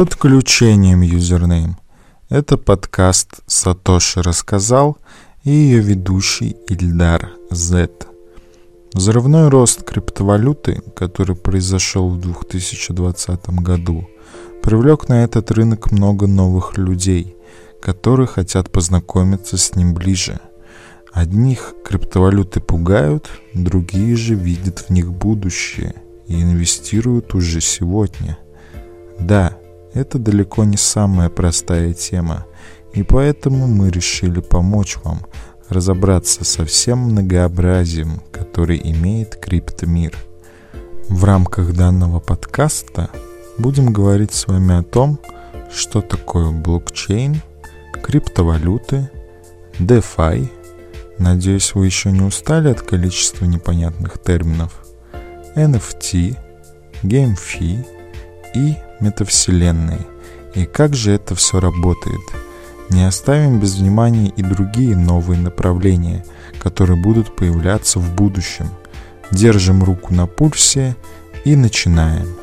подключением юзернейм. Это подкаст «Сатоши рассказал» и ее ведущий Ильдар Z. Взрывной рост криптовалюты, который произошел в 2020 году, привлек на этот рынок много новых людей, которые хотят познакомиться с ним ближе. Одних криптовалюты пугают, другие же видят в них будущее и инвестируют уже сегодня. Да, это далеко не самая простая тема, и поэтому мы решили помочь вам разобраться со всем многообразием, который имеет криптомир. В рамках данного подкаста будем говорить с вами о том, что такое блокчейн, криптовалюты, DeFi. Надеюсь, вы еще не устали от количества непонятных терминов. NFT, GameFi и метавселенной. И как же это все работает? Не оставим без внимания и другие новые направления, которые будут появляться в будущем. Держим руку на пульсе и начинаем.